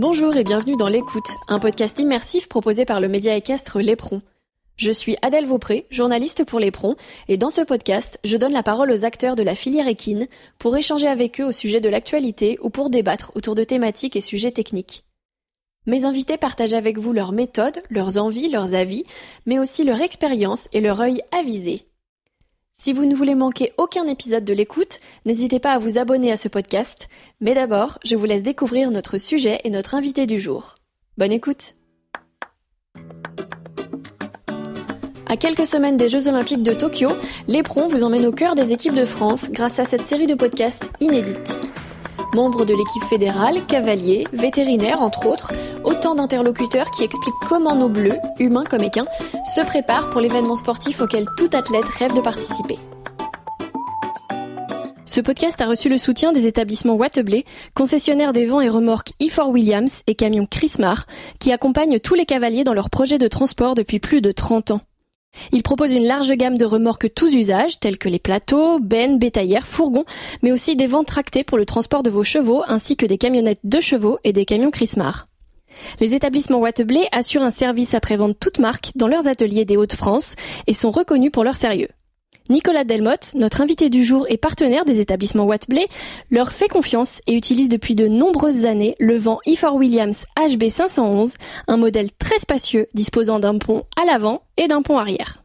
Bonjour et bienvenue dans L'écoute, un podcast immersif proposé par le média équestre Lépron. Je suis Adèle Vaupré, journaliste pour Lépron, et dans ce podcast, je donne la parole aux acteurs de la filière équine pour échanger avec eux au sujet de l'actualité ou pour débattre autour de thématiques et sujets techniques. Mes invités partagent avec vous leurs méthodes, leurs envies, leurs avis, mais aussi leur expérience et leur œil avisé. Si vous ne voulez manquer aucun épisode de l'écoute, n'hésitez pas à vous abonner à ce podcast. Mais d'abord, je vous laisse découvrir notre sujet et notre invité du jour. Bonne écoute À quelques semaines des Jeux Olympiques de Tokyo, l'éperon vous emmène au cœur des équipes de France grâce à cette série de podcasts inédites. Membres de l'équipe fédérale, cavaliers, vétérinaires entre autres, autant d'interlocuteurs qui expliquent comment nos bleus, humains comme équins, se préparent pour l'événement sportif auquel tout athlète rêve de participer. Ce podcast a reçu le soutien des établissements Wateblé, concessionnaires des vents et remorques E4 Williams et camions Chrismar, qui accompagnent tous les cavaliers dans leurs projets de transport depuis plus de 30 ans. Il propose une large gamme de remorques tous usages, tels que les plateaux, bennes, bétaillères, fourgons, mais aussi des vents tractés pour le transport de vos chevaux, ainsi que des camionnettes de chevaux et des camions Chrismar. Les établissements Wateblé assurent un service après-vente toute marque dans leurs ateliers des Hauts-de-France et sont reconnus pour leur sérieux. Nicolas Delmotte, notre invité du jour et partenaire des établissements Wattblé, leur fait confiance et utilise depuis de nombreuses années le vent E4 Williams HB511, un modèle très spacieux disposant d'un pont à l'avant et d'un pont arrière.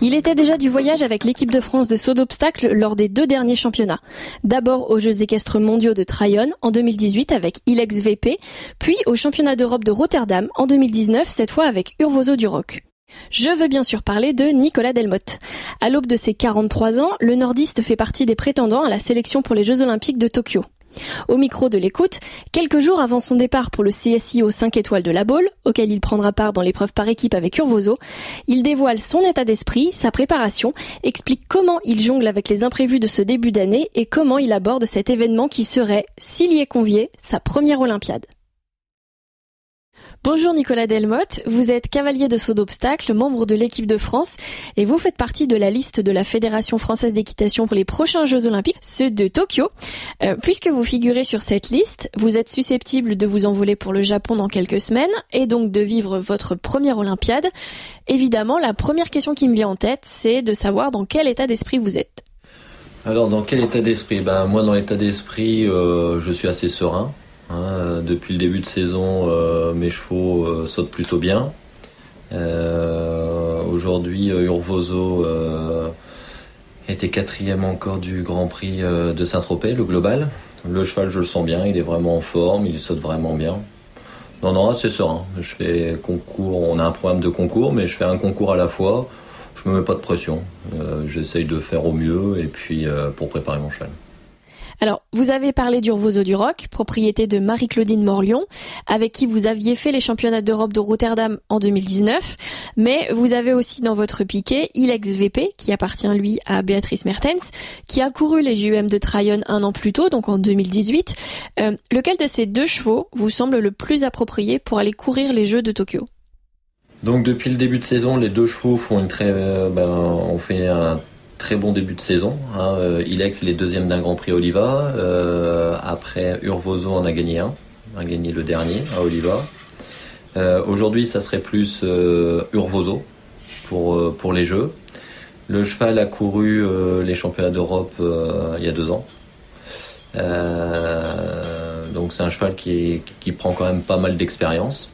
Il était déjà du voyage avec l'équipe de France de saut d'obstacle lors des deux derniers championnats. D'abord aux Jeux équestres mondiaux de Tryon en 2018 avec Ilex VP, puis au championnat d'Europe de Rotterdam en 2019, cette fois avec Urvozo du Roc. Je veux bien sûr parler de Nicolas Delmotte. À l'aube de ses 43 ans, le nordiste fait partie des prétendants à la sélection pour les Jeux Olympiques de Tokyo. Au micro de l'écoute, quelques jours avant son départ pour le CSI aux 5 étoiles de la Baule, auquel il prendra part dans l'épreuve par équipe avec Urvozo, il dévoile son état d'esprit, sa préparation, explique comment il jongle avec les imprévus de ce début d'année et comment il aborde cet événement qui serait, s'il y est convié, sa première Olympiade. Bonjour Nicolas Delmotte, vous êtes cavalier de saut d'obstacle, membre de l'équipe de France et vous faites partie de la liste de la Fédération française d'équitation pour les prochains Jeux olympiques, ceux de Tokyo. Euh, puisque vous figurez sur cette liste, vous êtes susceptible de vous envoler pour le Japon dans quelques semaines et donc de vivre votre première Olympiade. Évidemment, la première question qui me vient en tête, c'est de savoir dans quel état d'esprit vous êtes. Alors dans quel état d'esprit? Ben moi dans l'état d'esprit, euh, je suis assez serein. Hein, euh, depuis le début de saison, euh, mes chevaux euh, sautent plutôt bien. Aujourd'hui, Urvozo était quatrième encore du Grand Prix de Saint-Tropez, le global. Le cheval, je le sens bien, il est vraiment en forme, il saute vraiment bien. Non, non, c'est serein. Je fais concours, on a un programme de concours, mais je fais un concours à la fois. Je me mets pas de pression. J'essaye de faire au mieux et puis pour préparer mon cheval. Vous avez parlé d'Urvozo du Roc, propriété de Marie-Claudine Morlion, avec qui vous aviez fait les championnats d'Europe de Rotterdam en 2019, mais vous avez aussi dans votre piquet Ilex VP, qui appartient lui à Béatrice Mertens, qui a couru les JUM de Tryon un an plus tôt, donc en 2018. Euh, lequel de ces deux chevaux vous semble le plus approprié pour aller courir les Jeux de Tokyo? Donc depuis le début de saison, les deux chevaux font une très, euh, ben, on fait un très bon début de saison. Hein. Euh, Ilex, il est deuxième d'un Grand Prix Oliva. Euh, après, Urvozo en a gagné un. A gagné le dernier à Oliva. Euh, aujourd'hui, ça serait plus Urvozo pour, pour les Jeux. Le cheval a couru les championnats d'Europe il y a deux ans. donc c'est un cheval qui, qui prend quand même pas mal d'expérience.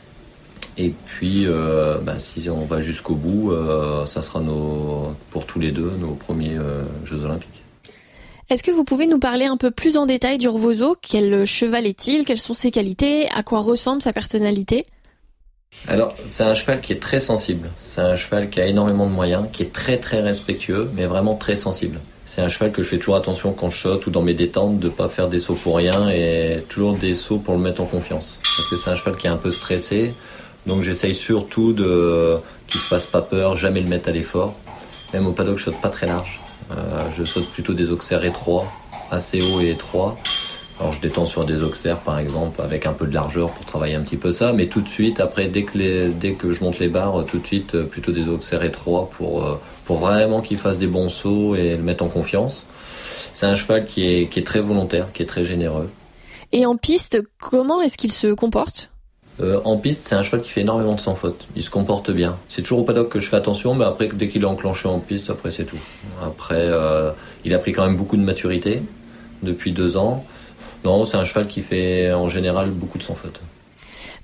Et puis, euh, bah, si on va jusqu'au bout, euh, ça sera nos, pour tous les deux nos premiers euh, Jeux Olympiques. Est-ce que vous pouvez nous parler un peu plus en détail du Revozo Quel cheval est-il? Quelles sont ses qualités? À quoi ressemble sa personnalité? Alors, c'est un cheval qui est très sensible. C'est un cheval qui a énormément de moyens, qui est très très respectueux, mais vraiment très sensible. C'est un cheval que je fais toujours attention quand je saute ou dans mes détentes de ne pas faire des sauts pour rien et toujours des sauts pour le mettre en confiance. Parce que c'est un cheval qui est un peu stressé. Donc j'essaye surtout de qu'il se fasse pas peur, jamais le mettre à l'effort. Même au paddock, je saute pas très large. Euh, je saute plutôt des auxerres étroits, assez hauts et étroits. Alors je détends sur des auxerres par exemple avec un peu de largeur pour travailler un petit peu ça, mais tout de suite après dès que, dès que je monte les barres, tout de suite euh, plutôt des auxerres étroits pour, euh, pour vraiment qu'il fasse des bons sauts et le mettre en confiance. C'est un cheval qui est, qui est très volontaire, qui est très généreux. Et en piste, comment est-ce qu'il se comporte? Euh, en piste, c'est un cheval qui fait énormément de sans faute. Il se comporte bien. C'est toujours au paddock que je fais attention, mais après, dès qu'il est enclenché en piste, après, c'est tout. Après, euh, il a pris quand même beaucoup de maturité depuis deux ans. Non, c'est un cheval qui fait en général beaucoup de sans faute.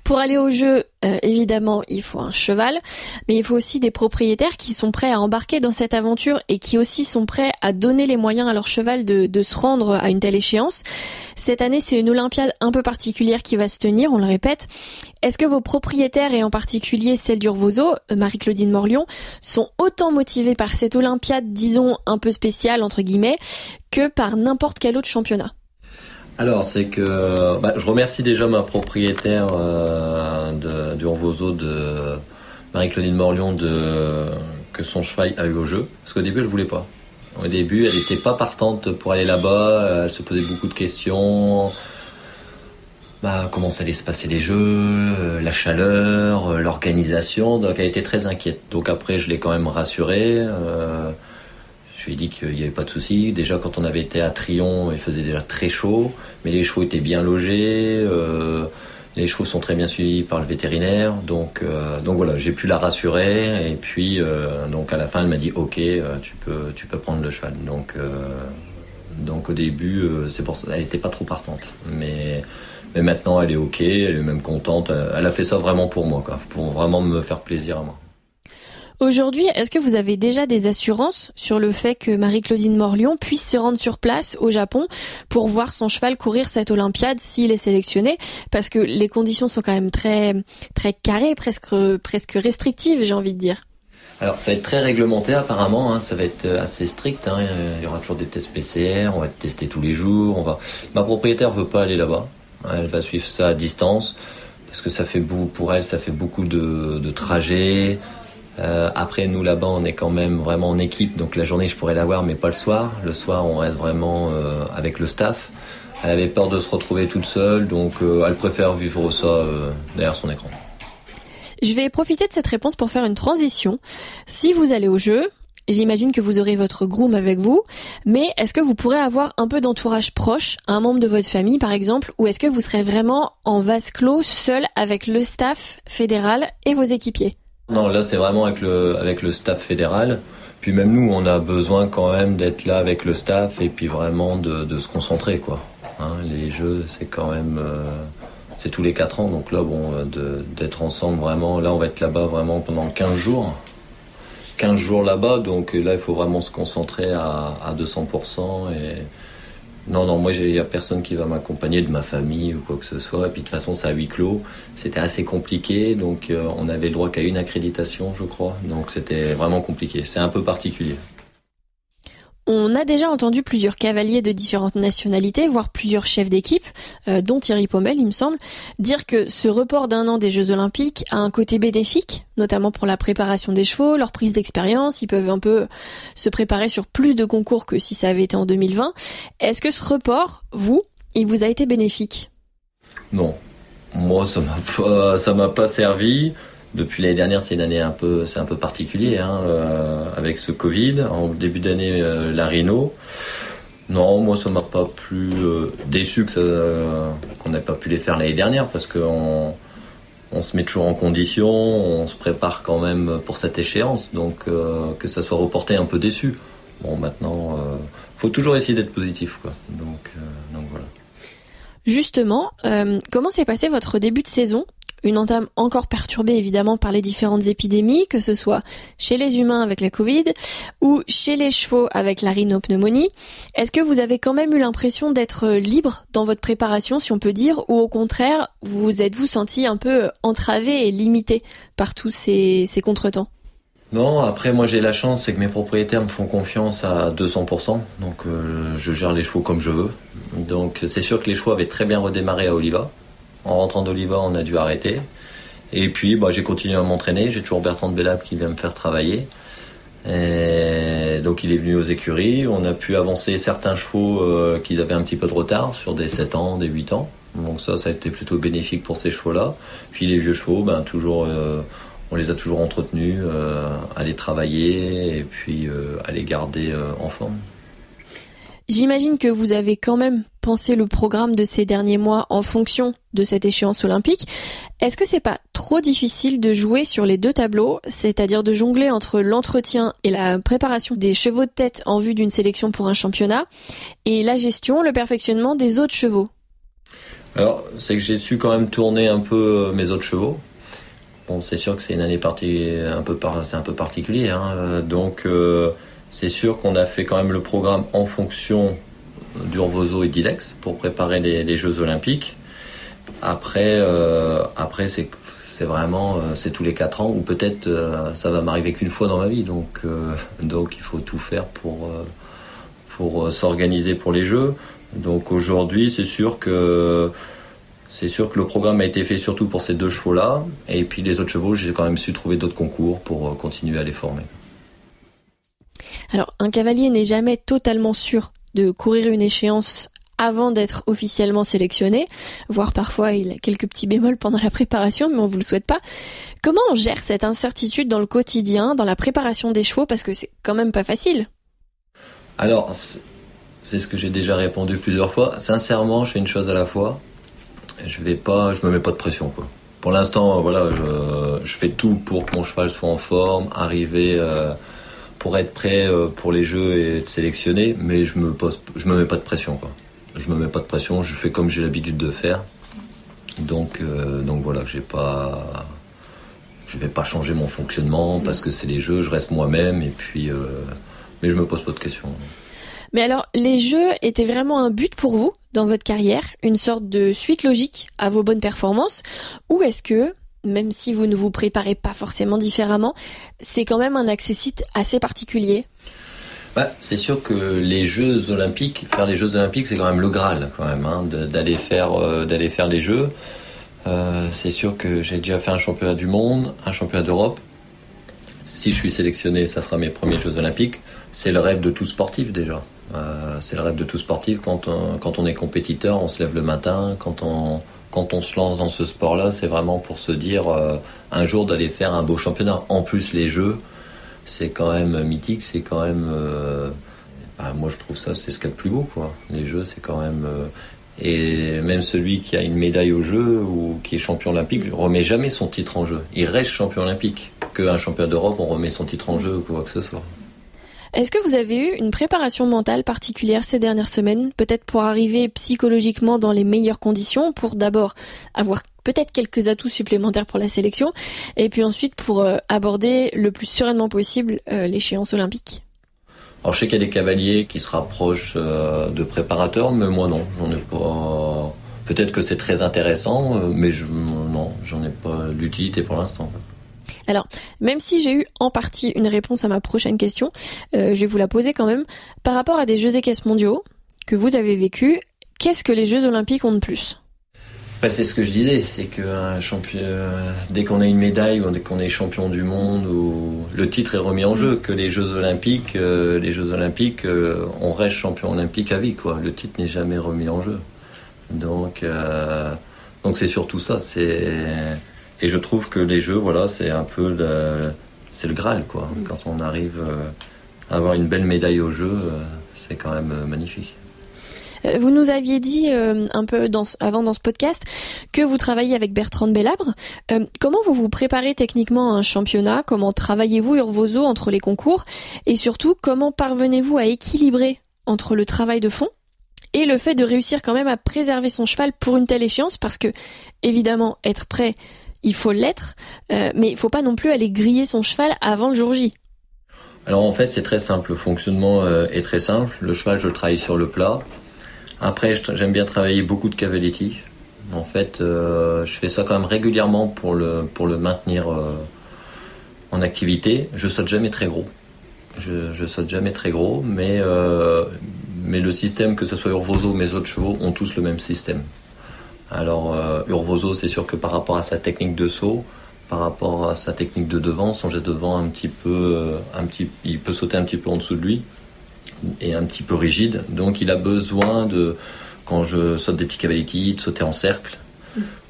Pour aller au jeu, euh, évidemment, il faut un cheval, mais il faut aussi des propriétaires qui sont prêts à embarquer dans cette aventure et qui aussi sont prêts à donner les moyens à leur cheval de, de se rendre à une telle échéance. Cette année, c'est une Olympiade un peu particulière qui va se tenir, on le répète. Est-ce que vos propriétaires, et en particulier celle d'Urvozo, euh, Marie-Claudine Morlion, sont autant motivés par cette Olympiade, disons, un peu spéciale, entre guillemets, que par n'importe quel autre championnat? Alors, c'est que bah, je remercie déjà ma propriétaire euh, du Envozo de Marie-Claudine Morlion de, que son cheval a eu au jeu. Parce qu'au début, elle voulait pas. Au début, elle n'était pas partante pour aller là-bas. Elle se posait beaucoup de questions. Bah, comment ça allait se passer les jeux, euh, la chaleur, euh, l'organisation. Donc, elle était très inquiète. Donc après, je l'ai quand même rassurée. Je lui ai dit qu'il n'y avait pas de souci. Déjà, quand on avait été à Trion, il faisait déjà très chaud, mais les chevaux étaient bien logés. Euh, les chevaux sont très bien suivis par le vétérinaire, donc euh, donc voilà, j'ai pu la rassurer et puis euh, donc à la fin elle m'a dit ok, tu peux tu peux prendre le cheval. Donc donc au début elle n'était pas trop partante, mais mais maintenant elle est ok, elle est même contente. Elle a fait ça vraiment pour moi, quoi, pour vraiment me faire plaisir à moi. Aujourd'hui, est-ce que vous avez déjà des assurances sur le fait que Marie-Claudine Morlion puisse se rendre sur place au Japon pour voir son cheval courir cette Olympiade s'il est sélectionné? Parce que les conditions sont quand même très très carrées, presque presque restrictives, j'ai envie de dire. Alors ça va être très réglementé apparemment, hein. ça va être assez strict. Hein. Il y aura toujours des tests PCR, on va être testé tous les jours. On va. Ma propriétaire veut pas aller là-bas. Elle va suivre ça à distance parce que ça fait pour elle, ça fait beaucoup de trajets. Euh, après, nous là-bas, on est quand même vraiment en équipe, donc la journée, je pourrais la voir, mais pas le soir. Le soir, on reste vraiment euh, avec le staff. Elle avait peur de se retrouver toute seule, donc euh, elle préfère vivre ça derrière son écran. Je vais profiter de cette réponse pour faire une transition. Si vous allez au jeu, J'imagine que vous aurez votre groom avec vous, mais est-ce que vous pourrez avoir un peu d'entourage proche, un membre de votre famille par exemple, ou est-ce que vous serez vraiment en vase clos, seul avec le staff fédéral et vos équipiers? Non, là c'est vraiment avec le, staff fédéral. Puis même nous, on a besoin quand même d'être là avec le staff et puis vraiment de, se concentrer. quoi. Hein, les jeux, c'est quand même... Euh, c'est tous les 4 ans, donc là, bon, d'être ensemble vraiment... Là, on va être là-bas vraiment pendant 15 jours. 15 jours là-bas, donc là, il faut vraiment se concentrer à, à 200% et non, non, moi, il n'y a personne qui va m'accompagner de ma famille ou quoi que ce soit. Et puis de toute façon, c'est à huis clos. C'était assez compliqué, donc euh, on avait le droit qu'à une accréditation, je crois. Donc c'était vraiment compliqué. C'est un peu particulier. On a déjà entendu plusieurs cavaliers de différentes nationalités, voire plusieurs chefs d'équipe, euh, dont Thierry Pommel, il me semble, dire que ce report d'un an des Jeux Olympiques a un côté bénéfique, notamment pour la préparation des chevaux, leur prise d'expérience. Ils peuvent un peu se préparer sur plus de concours que si ça avait été en 2020. Est-ce que ce report, vous, il vous a été bénéfique? Non, moi ça m'a pas, ça m'a pas servi. Depuis l'année dernière, c'est une année un peu, c'est un peu particulier hein, euh, avec ce Covid. En début d'année, euh, la rhino. Non, moi ça m'a pas plus euh, déçu que qu'on n'ait pas pu les faire l'année dernière parce qu'on on se met toujours en condition, on se prépare quand même pour cette échéance. Donc que ça soit reporté, un peu déçu. Bon, maintenant, faut toujours essayer d'être positif, quoi. Donc, donc voilà. Justement, comment s'est passé votre début de saison une entame encore perturbée évidemment par les différentes épidémies, que ce soit chez les humains avec la Covid ou chez les chevaux avec la rhinopneumonie. Est-ce que vous avez quand même eu l'impression d'être libre dans votre préparation, si on peut dire, ou au contraire, vous êtes-vous senti un peu entravé et limité par tous ces, contretemps? Non, après moi j'ai la chance, c'est que mes propriétaires me font confiance à 200%, donc euh, je gère les chevaux comme je veux. Donc c'est sûr que les chevaux avaient très bien redémarré à Oliva, en rentrant d'Oliva, on a dû arrêter. Et puis, bah, j'ai continué à m'entraîner. J'ai toujours Bertrand de Bellab qui vient me faire travailler. Donc, il est venu aux écuries. On a pu avancer certains chevaux euh, qui avaient un petit peu de retard sur des 7 ans, des 8 ans. Donc ça, ça a été plutôt bénéfique pour ces chevaux-là. Puis les vieux chevaux, ben, euh, on les a toujours entretenus, euh, à les travailler et puis à les garder en forme. J'imagine que vous avez quand même pensé le programme de ces derniers mois en fonction de cette échéance olympique. Est-ce que c'est pas trop difficile de jouer sur les deux tableaux, c'est-à-dire de jongler entre l'entretien et la préparation des chevaux de tête en vue d'une sélection pour un championnat et la gestion, le perfectionnement des autres chevaux? Alors, c'est que j'ai su quand même tourner un peu mes autres chevaux. Bon, c'est sûr que c'est une année partie, un peu c'est un peu particulier, hein. donc euh, c'est sûr qu'on a fait quand même le programme en fonction d'Urvozo et d'Ilex pour préparer les, Jeux Olympiques. Après, euh, après c'est vraiment euh, c'est tous les quatre ans ou peut-être ça va m'arriver qu'une fois dans ma vie donc donc il faut tout faire pour pour s'organiser pour les jeux donc aujourd'hui c'est sûr que c'est sûr que le programme a été fait surtout pour ces deux chevaux-là. Et puis les autres chevaux, j'ai quand même su trouver d'autres concours pour euh, continuer à les former. Alors, un cavalier n'est jamais totalement sûr de courir une échéance avant d'être officiellement sélectionné, voire parfois il a quelques petits bémols pendant la préparation, mais on vous le souhaite pas. Comment on gère cette incertitude dans le quotidien, dans la préparation des chevaux, parce que c'est quand même pas facile? Alors, c'est ce que j'ai déjà répondu plusieurs fois. Sincèrement, je fais une chose à la fois je vais pas, je me mets pas de pression. Pour l'instant, voilà, je, fais tout pour que mon cheval soit en forme, arriver euh, pour être prêt euh, pour les jeux et être sélectionné, mais je me pose, je me mets pas de pression quoi. Je me mets pas de pression, je fais comme j'ai l'habitude de faire. Donc, euh, donc voilà, j'ai pas, je vais pas changer mon fonctionnement parce que c'est les jeux, je reste moi-même et puis, mais je me pose pas de questions. Mais alors, les jeux étaient vraiment un but pour vous dans votre carrière, une sorte de suite logique à vos bonnes performances, ou est-ce que, même si vous ne vous préparez pas forcément différemment, c'est quand même un accessite assez particulier bah, c'est sûr que les Jeux Olympiques, faire les Jeux Olympiques, c'est quand même le Graal, quand même, hein, d'aller faire, euh, faire les Jeux. Euh, c'est sûr que j'ai déjà fait un championnat du monde, un championnat d'Europe. Si je suis sélectionné, ça sera mes premiers Jeux Olympiques. C'est le rêve de tout sportif déjà. Euh, c'est le rêve de tout sportif. Quand on, quand on est compétiteur, on se lève le matin. Quand on, quand on se lance dans ce sport-là, c'est vraiment pour se dire euh, un jour d'aller faire un beau championnat. En plus, les jeux, c'est quand même mythique. C'est quand même. Euh, bah, moi, je trouve ça, c'est ce qu'il y a de plus beau. Quoi. Les jeux, c'est quand même. et même celui qui a une médaille au jeu ou qui est champion olympique ne remet jamais son titre en jeu. Il reste champion olympique. Qu'un champion d'Europe, on remet son titre en jeu ou quoi que ce soit. Est-ce que vous avez eu une préparation mentale particulière ces dernières semaines, peut-être pour arriver psychologiquement dans les meilleures conditions, pour d'abord avoir peut-être quelques atouts supplémentaires pour la sélection, et puis ensuite pour euh, aborder le plus sereinement possible euh, l'échéance olympique? Alors je sais qu'il y a des cavaliers qui se rapprochent euh, de préparateurs, mais moi non, j'en ai pas. Peut-être que c'est très intéressant, mais je, non, j'en ai pas l'utilité pour l'instant. Alors, même si j'ai eu en partie une réponse à ma prochaine question, euh, je vais vous la poser quand même. Par rapport à des Jeux équestres mondiaux que vous avez vécu, qu'est-ce que les Jeux olympiques ont de plus? Bah, c'est ce que je disais, c'est que champion, euh, dès qu'on a une médaille ou dès qu'on est champion du monde, ou le titre est remis en jeu, que les Jeux Olympiques, euh, les Jeux Olympiques, on reste champion olympique à vie. Le titre n'est jamais remis en jeu. Donc, donc c'est surtout ça. Et je trouve que les jeux, voilà, c'est un peu le, c'est le Graal, quoi. Mm. Quand on arrive euh, à avoir une belle médaille au jeu, euh, c'est quand même euh, magnifique. Vous nous aviez dit un peu dans, avant dans ce podcast que vous travaillez avec Bertrand Bellabre. comment vous vous préparez techniquement à un championnat? Comment travaillez-vous Urvozo entre les concours? Et surtout, comment parvenez-vous à équilibrer entre le travail de fond et le fait de réussir quand même à préserver son cheval pour une telle échéance? Parce que, évidemment, être prêt il faut l'être, euh, mais il faut pas non plus aller griller son cheval avant le jour J. Alors en fait c'est très simple, le fonctionnement euh, est très simple. Le cheval je le travaille sur le plat. Après j'aime bien travailler beaucoup de cavaletti. En fait euh, je fais ça quand même régulièrement pour le, maintenir en activité. Je saute jamais très gros. Je, je saute jamais très gros, mais, mais le système, que ce soit Urvozo ou mes autres chevaux, ont tous le même système. Alors euh, Urvozo, c'est sûr que par rapport à sa technique de saut, par rapport à sa technique de devant, son jet de devant un petit peu, euh, un petit, il peut sauter un petit peu en dessous de lui et un petit peu rigide. Donc il a besoin de, quand je saute des petits cavaletti, de sauter en cercle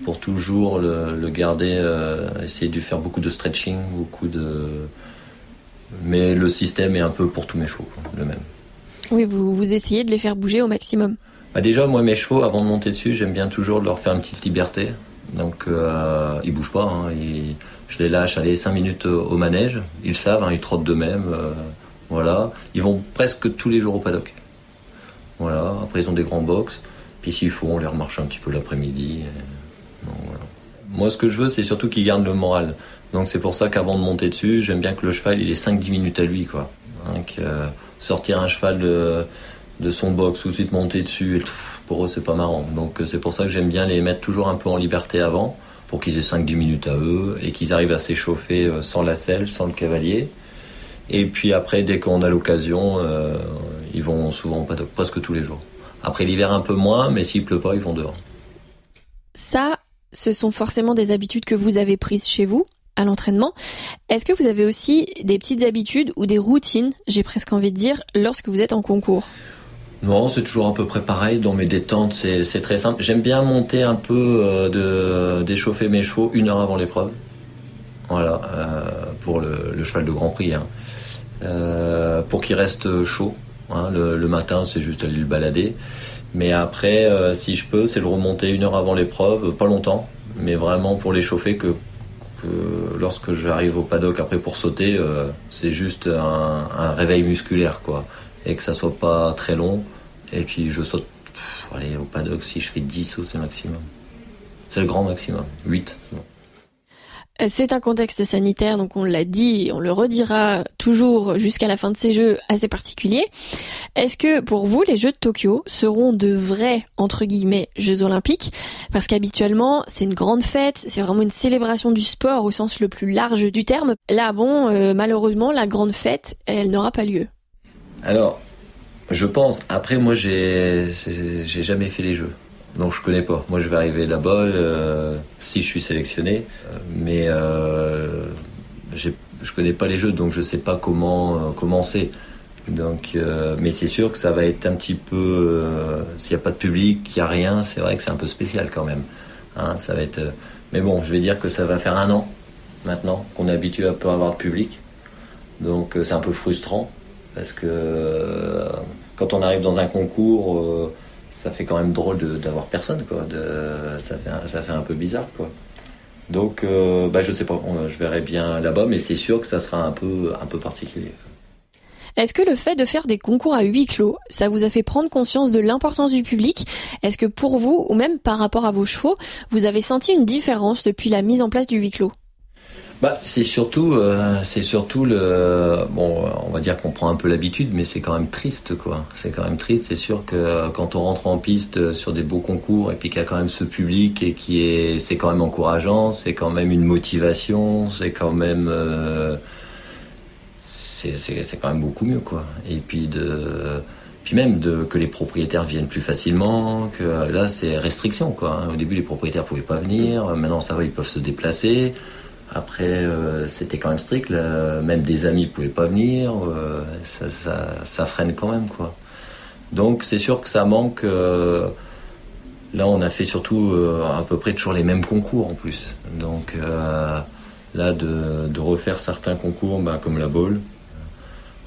pour toujours le, garder, euh, essayer de faire beaucoup de stretching, beaucoup de. Mais le système est un peu pour tous mes chevaux, le même. Oui, vous, vous essayez de les faire bouger au maximum. Bah déjà, moi, mes chevaux, avant de monter dessus, j'aime bien toujours leur faire une petite liberté. Donc, euh, ils bougent pas. Hein. je les lâche, aller 5 minutes au manège. Ils savent, hein, ils trottent d'eux-mêmes. Euh, voilà. Ils vont presque tous les jours au paddock. Voilà. Après, ils ont des grands box. Puis s'il faut, on les remarche un petit peu l'après-midi. Moi, ce que je veux, c'est surtout qu'ils gardent le moral. Donc, c'est pour ça qu'avant de monter dessus, j'aime bien que le cheval, il ait 5-10 minutes à lui, quoi. Hein, sortir un cheval de, de son box, tout de suite monter dessus, pour eux, c'est pas marrant. Donc, c'est pour ça que j'aime bien les mettre toujours un peu en liberté avant, pour qu'ils aient 5-10 minutes à eux, et qu'ils arrivent à s'échauffer euh, sans la selle, sans le cavalier. Et puis après, dès qu'on a l'occasion, euh, ils vont souvent presque tous les jours. Après l'hiver un peu moins, mais s'il pleut pas, ils vont dehors. Ça, ce sont forcément des habitudes que vous avez prises chez vous à l'entraînement. Est-ce que vous avez aussi des petites habitudes ou des routines, j'ai presque envie de dire, lorsque vous êtes en concours? Non, c'est toujours à peu près pareil. Dans mes détentes, c'est très simple. J'aime bien monter un peu, euh, d'échauffer mes chevaux une heure avant l'épreuve. Voilà, euh, pour le, cheval de Grand Prix. Hein. Euh, pour qu'il reste chaud. Hein. Le, matin, c'est juste aller le balader. Mais après, si je peux, c'est le remonter une heure avant l'épreuve, pas longtemps, mais vraiment pour l'échauffer que, lorsque j'arrive au paddock après pour sauter, c'est juste un, réveil musculaire, quoi. Et que ça soit pas très long. Et puis je saute, allez, au paddock, si je fais 10 sauts, c'est maximum. C'est le grand maximum. 8. Euh, c'est un contexte sanitaire, donc on l'a dit, on le redira toujours jusqu'à la fin de ces Jeux assez particuliers. Est-ce que pour vous, les Jeux de Tokyo seront de vrais, entre guillemets, Jeux olympiques? Parce qu'habituellement, c'est une grande fête, c'est vraiment une célébration du sport au sens le plus large du terme. Là, bon, euh, malheureusement, la grande fête, elle n'aura pas lieu. Alors, je pense, après moi, j'ai jamais fait les Jeux. Donc je connais pas. Moi je vais arriver là-bas euh, si je suis sélectionné, euh, mais euh, je connais pas les jeux donc je sais pas comment euh, commencer. Mais c'est sûr que ça va être un petit peu s'il n'y a pas de public, qu'il n'y a rien, c'est vrai que c'est un peu spécial quand même. Hein, ça va être. mais bon, je vais dire que ça va faire un an maintenant qu'on est habitué à peu avoir de public. Donc c'est un peu frustrant parce que quand on arrive dans un concours ça fait quand même drôle d'avoir personne, quoi. Ça, fait un, ça fait un peu bizarre, quoi. Donc, euh, bah, je sais pas, je verrai bien là-bas, mais c'est sûr que ça sera un peu, un peu particulier. Est-ce que le fait de faire des concours à huis clos, ça vous a fait prendre conscience de l'importance du public? Est-ce que pour vous, ou même par rapport à vos chevaux, vous avez senti une différence depuis la mise en place du huis clos? Bah, c'est surtout, euh, c'est surtout le, bon, on va dire qu'on prend un peu l'habitude, mais c'est quand même triste, quoi. C'est quand même triste. C'est sûr que quand on rentre en piste sur des beaux concours et qu'il y a quand même ce public et qui est, c'est quand même encourageant, c'est quand même une motivation, c'est quand même, euh, c'est, quand beaucoup mieux, quoi. Et puis même que les propriétaires viennent plus facilement, que là c'est restriction, quoi. Au début les propriétaires pouvaient pas venir, maintenant ça va, ils peuvent se déplacer. Après, euh, c'était quand même strict. Même des amis pouvaient pas venir. Euh, ça, ça, freine quand même, quoi. Donc, c'est sûr que ça manque. Euh, là, on a fait surtout à peu près toujours les mêmes concours en plus. Donc, là, de, refaire certains concours, ben, comme la bowl.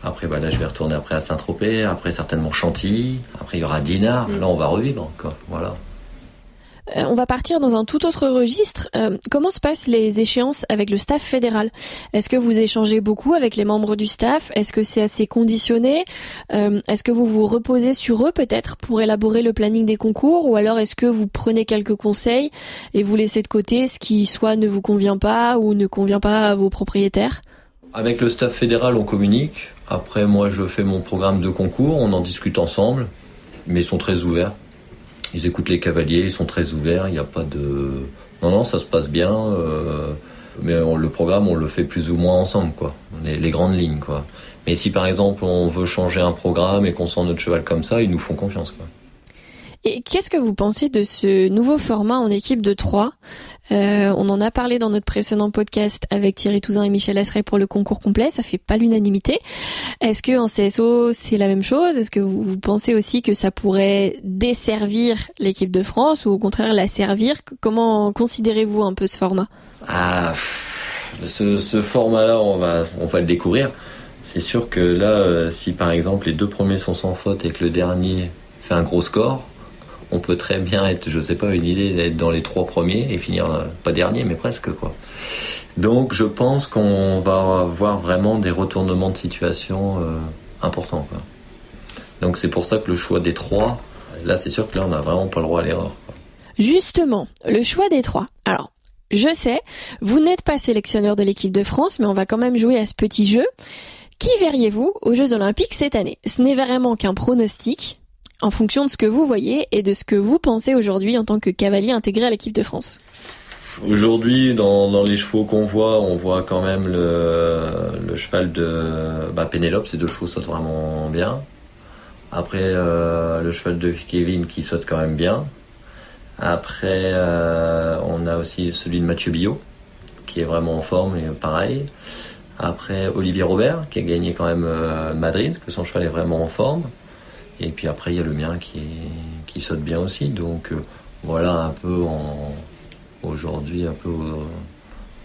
Après, ben, là, je vais retourner après à Saint-Tropez. Après, certainement Chantilly. Après, il y aura Dinard. Mm. Là, on va revivre. Quoi. Voilà. Euh, on va partir dans un tout autre registre. Euh, comment se passent les échéances avec le staff fédéral? Est-ce que vous échangez beaucoup avec les membres du staff? Est-ce que c'est assez conditionné? Euh, Est-ce que vous vous reposez sur eux peut-être pour élaborer le planning des concours? Ou alors est-ce que vous prenez quelques conseils et vous laissez de côté ce qui soit ne vous convient pas ou ne convient pas à vos propriétaires? Avec le staff fédéral, on communique. Après, moi, je fais mon programme de concours, on en discute ensemble, mais ils sont très ouverts. Ils écoutent les cavaliers, ils sont très ouverts, il n'y a pas de... Non, non, ça se passe bien, euh, mais le programme, on le fait plus ou moins ensemble, quoi. Les, les, grandes lignes, quoi. Mais si par exemple on veut changer un programme et qu'on sent notre cheval comme ça, ils nous font confiance, quoi. Et qu'est-ce que vous pensez de ce nouveau format en équipe de trois euh, On en a parlé dans notre précédent podcast avec Thierry Touzin et Michel Asseret pour le concours complet. Ça fait pas l'unanimité. Est-ce que en CSO c'est la même chose? Est-ce que vous, pensez aussi que ça pourrait desservir l'équipe de France ou au contraire la servir? Comment considérez-vous un peu ce format? Ah, ce, ce format-là, on va, on va le découvrir. C'est sûr que là, euh, si par exemple les deux premiers sont sans faute et que le dernier fait un gros score, on peut très bien être, je sais pas, une idée d'être dans les trois premiers et finir euh, pas dernier, mais presque quoi. Donc je pense qu'on va avoir vraiment des retournements de situation euh, importants. Quoi. Donc c'est pour ça que le choix des trois, là c'est sûr que là on n'a vraiment pas le droit à l'erreur. Justement, le choix des trois. Alors, je sais, vous n'êtes pas sélectionneur de l'équipe de France, mais on va quand même jouer à ce petit jeu. Qui verriez-vous aux Jeux Olympiques cette année? Ce n'est vraiment qu'un pronostic, en fonction de ce que vous voyez et de ce que vous pensez aujourd'hui en tant que cavalier intégré à l'équipe de France. Aujourd'hui, dans, les chevaux qu'on voit, on voit quand même le, cheval de bah, Pénélope, ces deux chevaux sautent vraiment bien. Après, euh, le cheval de Kevin qui saute quand même bien. Après, euh, on a aussi celui de Mathieu Billot, qui est vraiment en forme, et pareil. Après, Olivier Robert, qui a gagné quand même euh, Madrid, que son cheval est vraiment en forme. Et puis après, il y a le mien qui, qui saute bien aussi. Donc voilà un peu en, aujourd'hui, un peu,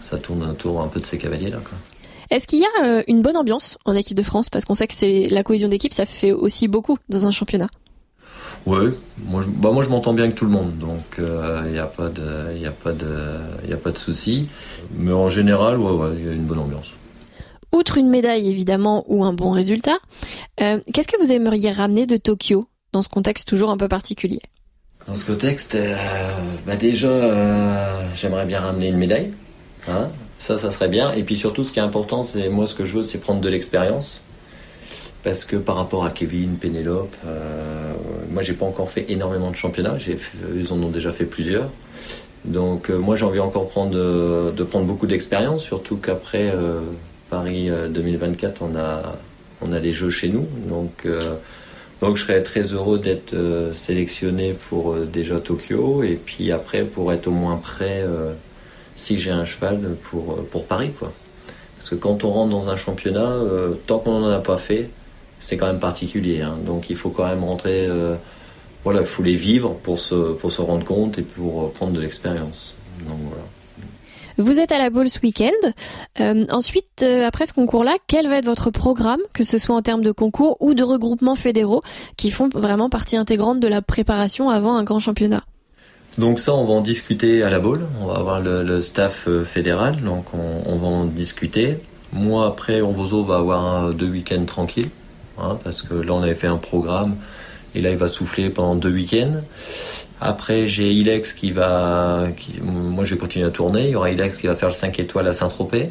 ça tourne autour un peu de ces cavaliers-là. Est-ce qu'il y a euh, une bonne ambiance en équipe de France? Parce qu'on sait que c'est la cohésion d'équipe, ça fait aussi beaucoup dans un championnat. Oui, moi, je, bah moi je m'entends bien avec tout le monde, donc il euh, n'y a pas de, y a pas de, y a pas de souci. Mais en général, ouais, ouais, il y a une bonne ambiance. Outre une médaille évidemment ou un bon résultat, euh, qu'est-ce que vous aimeriez ramener de Tokyo dans ce contexte toujours un peu particulier? Dans ce contexte, euh, bah déjà, euh, j'aimerais bien ramener une médaille. Hein ça, ça serait bien. Et puis surtout, ce qui est important, c'est moi, ce que je veux, c'est prendre de l'expérience. Parce que par rapport à Kevin, Pénélope, moi, j'ai pas encore fait énormément de championnats. ils en ont déjà fait plusieurs. Donc, moi, j'ai envie encore de prendre beaucoup d'expérience. Surtout qu'après Paris 2024, on a, on a les Jeux chez nous. Donc donc je serais très heureux d'être euh, sélectionné pour euh, déjà Tokyo et puis après pour être au moins prêt euh, si j'ai un cheval pour, pour Paris. Quoi. Parce que quand on rentre dans un championnat, tant qu'on n'en a pas fait, c'est quand même particulier. Hein. Donc il faut quand même rentrer, voilà, il faut les vivre pour se, pour se rendre compte et pour prendre de l'expérience. Donc voilà. Vous êtes à la bourse ce week-end. Euh, ensuite, euh, après ce concours-là, quel va être votre programme, que ce soit en termes de concours ou de regroupements fédéraux, qui font vraiment partie intégrante de la préparation avant un grand championnat donc ça, on va en discuter à la boule. On va avoir le, staff euh, fédéral, donc on, va en discuter. Moi, après, Onvozo va avoir deux week-ends tranquilles, hein, parce que là, on avait fait un programme, et là, il va souffler pendant deux week-ends. Après, j'ai Ilex qui va. moi, je vais continuer à tourner. Il y aura Ilex qui va faire le 5 étoiles à Saint-Tropez.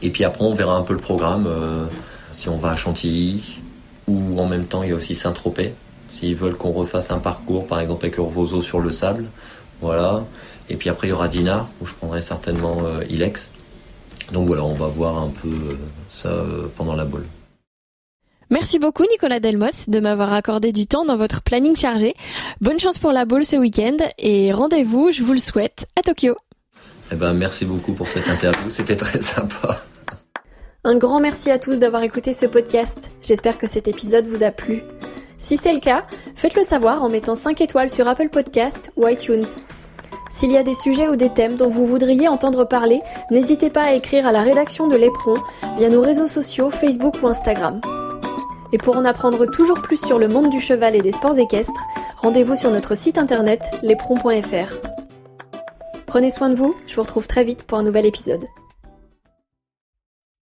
Et puis après, on verra un peu le programme. Euh, si on va à Chantilly, ou en même temps, il y a aussi Saint-Tropez. S'ils veulent qu'on refasse un parcours, par exemple avec Urvozo sur le sable. Voilà. Et puis après, il y aura Dinard, où je prendrai certainement euh, Ilex. Donc voilà, on va voir un peu euh, ça pendant la boule. Merci beaucoup Nicolas Delmos de m'avoir accordé du temps dans votre planning chargé. Bonne chance pour la boule ce week-end et rendez-vous, je vous le souhaite, à Tokyo. Eh ben, merci beaucoup pour cette interview, c'était très sympa. Un grand merci à tous d'avoir écouté ce podcast. J'espère que cet épisode vous a plu. Si c'est le cas, faites-le savoir en mettant 5 étoiles sur Apple Podcast ou iTunes. S'il y a des sujets ou des thèmes dont vous voudriez entendre parler, n'hésitez pas à écrire à la rédaction de l'Éperon via nos réseaux sociaux Facebook ou Instagram. Et pour en apprendre toujours plus sur le monde du cheval et des sports équestres, rendez-vous sur notre site internet lespron.fr. Prenez soin de vous, je vous retrouve très vite pour un nouvel épisode.